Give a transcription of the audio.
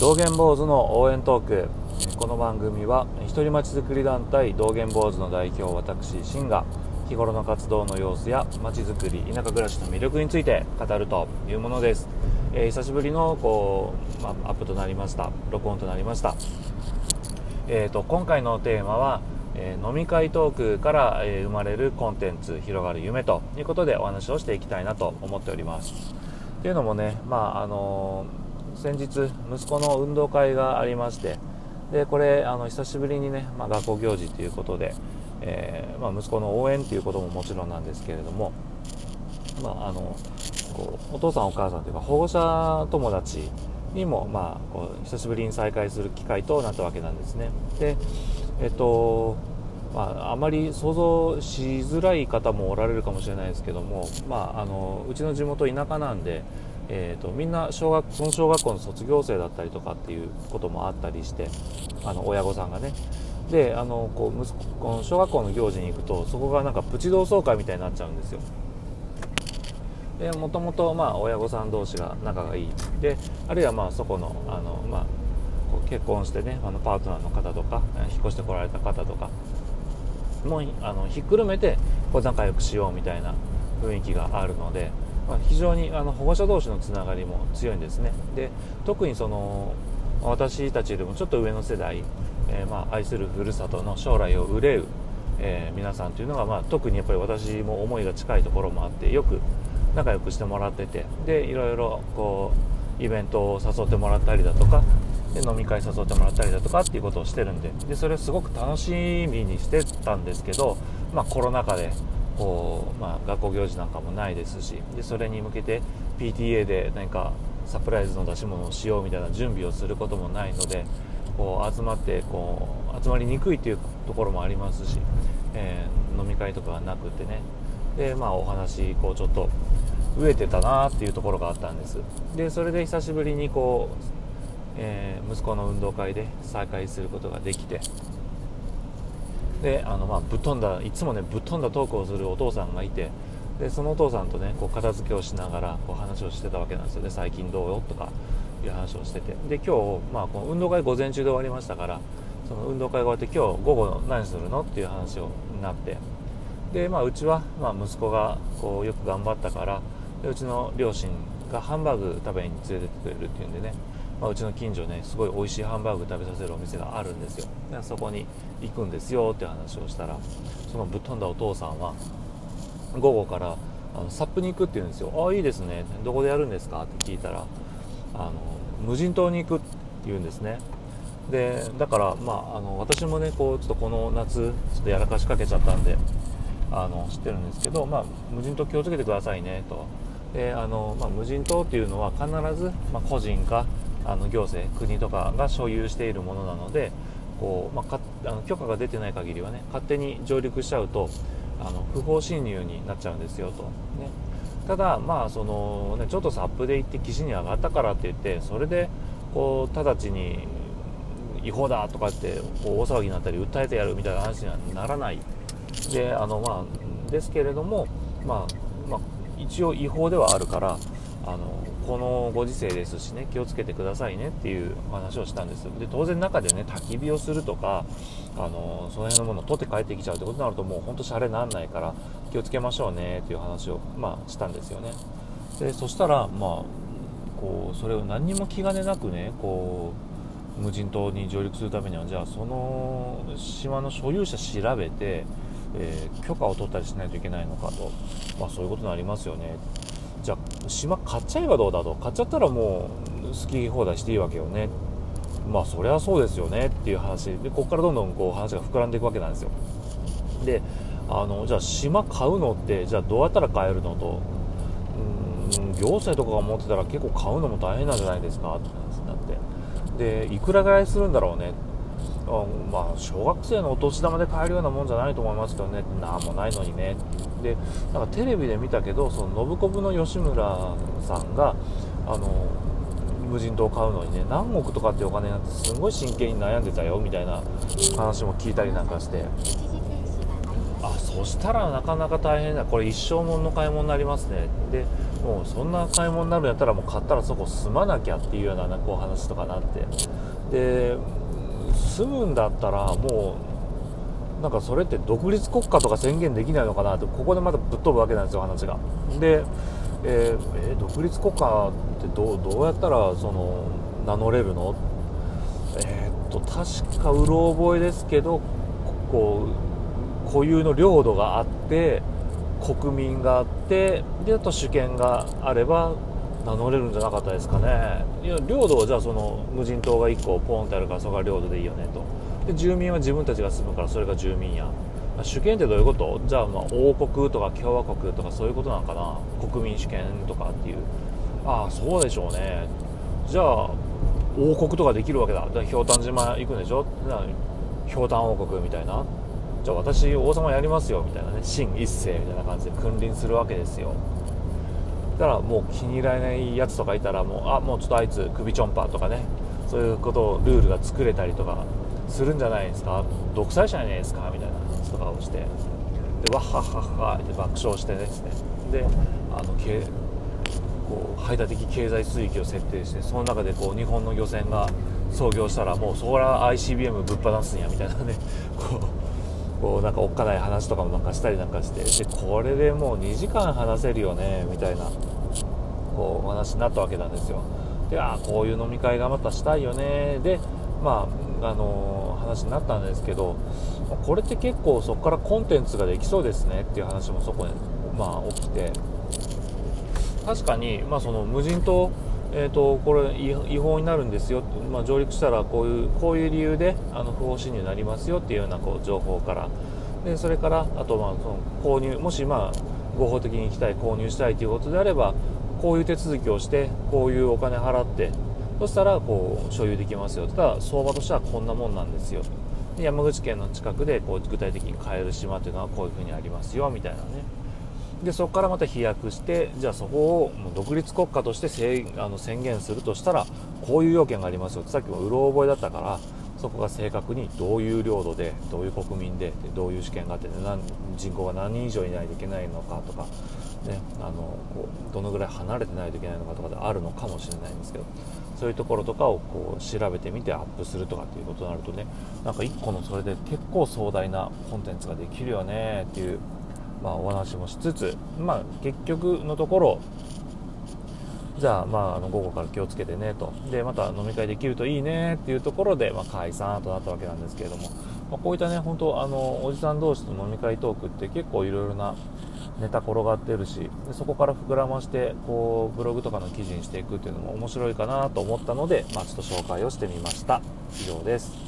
道元坊主の応援トーク。この番組は一人まちづくり団体道元坊主の代表私シンが日頃の活動の様子やまちづくり田舎暮らしの魅力について語るというものです、えー、久しぶりのこう、まあアップとなりました。録音となりました、えーと、今回のテーマは、え、飲み会トークから、え、生まれるコンテンツ広がる夢ということでお話をしていきたいなと思っております。というのもねまああのー先日息子の運動会がありましてでこれあの久しぶりにね、まあ、学校行事ということで、えー、まあ、息子の応援ということももちろんなんですけれども、まあ、あのこうお父さんお母さんというか保護者友達にも、まあ、こう久しぶりに再会する機会となったわけなんですね。でえっとまあ、あまり想像しづらい方もおられるかもしれないですけども、まあ、あのうちの地元田舎なんでえーと、みんな小学その小学校の卒業生だったりとかっていうこともあったりしてあの親御さんがね。であのこう息子この小学校の行事に行くとそこがなんかプチ同窓会みたいになっちゃうんですよ。でもともとまあ親御さん同士が仲がいい。であるいはまあそこのあの、まあ、こう結婚してねあのパートナーの方とか引っ越してこられた方とかもあのひっくるめてこう仲良くしようみたいな雰囲気があるのでまあ、非常にあの保護者同士のつながりも強いんですね。で特にその私たちよりもちょっと上の世代、えー、まあ愛するふるさとの将来を憂う、えー、皆さんというのが、まあ、特にやっぱり私も思いが近いところもあってよく仲良くしてもらっててでいろいろこうイベントを誘ってもらったりだとかで飲み会誘ってもらったりだとかっていうことをしてるんででそれをすごく楽しみにしてたんですけど、まあ、コロナ禍でこう、まあ、学校行事なんかもないですしでそれに向けて PTA で何かサプライズの出し物をしようみたいな準備をすることもないのでこう集まってこう集まりにくいというところもありますし、えー、飲み会とかはなくてね。で、まあ、お話こうちょっと飢えてたなっていうところがあったんです。でそれで久しぶりにこう、えー、息子の運動会で再会することができてであのまあぶっ飛んだいつもねぶっ飛んだトークをするお父さんがいてでそのお父さんとねこう片付けをしながらこう話をしてたわけなんですよ。ね最近どうよ？とかいう話をしてて。で今日、まあ、この運動会午前中で終わりましたからその運動会が終わって今日午後何するの？っていう話をなって。で、まあ、うちは、まあ、息子がこうよく頑張ったからでうちの両親がハンバーグ食べに連れてってくれるっていうんでね。まあ、うちの近所ねすごい美味しいハンバーグ食べさせるお店があるんですよ。でそこに行くんですよって話をしたらそのぶっ飛んだお父さんは午後からあのサップに行くって言うんですよ。ああいいですね。どこでやるんですか？って聞いたらあの無人島に行くって言うんですね。でだから、まあ、あの私もねこうちょっとこの夏ちょっとやらかしかけちゃったんであの知ってるんですけど、まあ、無人島気をつけてくださいねと。であの、まあ、無人島っていうのは必ず、まあ、個人かあの行政国とかが所有しているものなのでこう、まあ、あの許可が出てない限りはね勝手に上陸しちゃうとあの不法侵入になっちゃうんですよと、ね、ただまあその、ね、ちょっとサップで行って岸に上がったからって言ってそれでこう直ちに違法だとかってこう大騒ぎになったり訴えてやるみたいな話にはならない。であのまあですけれどもまあ、まあ、一応違法ではあるからあのこのご時世ですしね気をつけてくださいねっていう話をしたんですで当然中でね焚き火をするとかあのその辺のものを取って帰ってきちゃうってことになるともうほんとシャレになんないから気をつけましょうねっていう話を、まあ、したんですよね。でそしたらまあこうそれを何にも気兼ねなくねこう無人島に上陸するためにはじゃあその島の所有者調べて、えー、許可を取ったりしないといけないのかと、まあ、そういうことになりますよね。島買っちゃえばどうだと。買っちゃったらもう好き放題していいわけよね。まあそりゃそうですよねっていう話。でここからどんどんこう話が膨らんでいくわけなんですよ。であのじゃあ島買うのってじゃあどうやったら買えるのと。うん行政とかが持ってたら結構買うのも大変なんじゃないですかって話になって。でいくらぐらいするんだろうね。まあ小学生のお年玉で買えるようなもんじゃないと思いますけどね。なんもないのにね。でなんかテレビで見たけどその信子の吉村さんがあの無人島を買うのにね何億とかってお金になってすごい真剣に悩んでたよみたいな話も聞いたりなんかして。あそしたらなかなか大変だ。これ一生もんの買い物になりますね。でもうそんな買い物になるんやったらもう買ったらそこ住まなきゃっていうようなこう話とかなって。で住むんだったらもうなんかそれって独立国家とか宣言できないのかなってここでまたぶっ飛ぶわけなんですよ話が。で、えーえー、独立国家ってどうどうやったらその名乗れるの？えー、っと確かうろ覚えですけどこう固有の領土があって国民があってであと主権があれば名乗れるんじゃなかったですかね。いや領土はじゃあその無人島が1個ポンってあるからそこが領土でいいよねと。で住民は自分たちが住むからそれが住民や。主権ってどういうこと？じゃあまあ王国とか共和国とかそういうことなのかな？国民主権とかっていう。ああそうでしょうね。じゃあ王国とかできるわけだ。だひょうたん島行くんでしょ？ひょうたん王国みたいな。じゃあ私王様やりますよみたいなね。秦一世みたいな感じで君臨するわけですよ。だからもう気に入らないやつとかいたらもうあもうちょっとあいつ首ちょんぱとかね。そういうことをルールが作れたりとかするんじゃないですか。独裁者じゃないですかみたいな話とかをして。でわっはっはっはって爆笑してですね。であのけこう排他的経済水域を設定してその中でこう日本の漁船が操業したらもうそこら ICBM ぶっ放すんやみたいなね。こうこうなんかおっかない話とかもなんかしたりなんかしてでこれでもう2時間話せるよねみたいなこうお話になったわけなんですよ。でああこういう飲み会がまたしたいよね。でまああのー、話になったんですけどこれって結構そこからコンテンツができそうですねっていう話もそこにまあ起きて。確かに、まあ、その無人島えーと、これ違法になるんですよ、まあ、上陸したらこういうこういう理由であの不法侵入になりますよっていうようなこう情報から。でそれからあとまあその購入もしまあ合法的に行きたい購入したいということであればこういう手続きをしてこういうお金払ってそしたらこう所有できますよただ相場としてはこんなもんなんですよ。で山口県の近くでこう具体的に買える島というのはこういうふうにありますよみたいなね。でそこからまた飛躍してじゃあそこをもう独立国家としてあの宣言するとしたらこういう要件がありますよってさっきもうろ覚えだったからそこが正確にどういう領土でどういう国民でどういう試験があって、人口が何人以上いないといけないのかとか、ね、あのこうどのぐらい離れてないといけないのかとかであるのかもしれないんですけどそういうところとかをこう調べてみてアップするとかっていうことになるとねなんか1個のそれで結構壮大なコンテンツができるよねっていうまあ、お話もしつつ、まあ、結局のところじゃあ,、まあ、あの午後から気をつけてねと。でまた飲み会できるといいねっていうところで、まあ、解散となったわけなんですけれども、まあ、こういったね本当あのおじさん同士の飲み会トークって結構いろいろなネタ転がってるしでそこから膨らましてこうブログとかの記事にしていくっていうのも面白いかなと思ったので、まあ、ちょっと紹介をしてみました。以上です。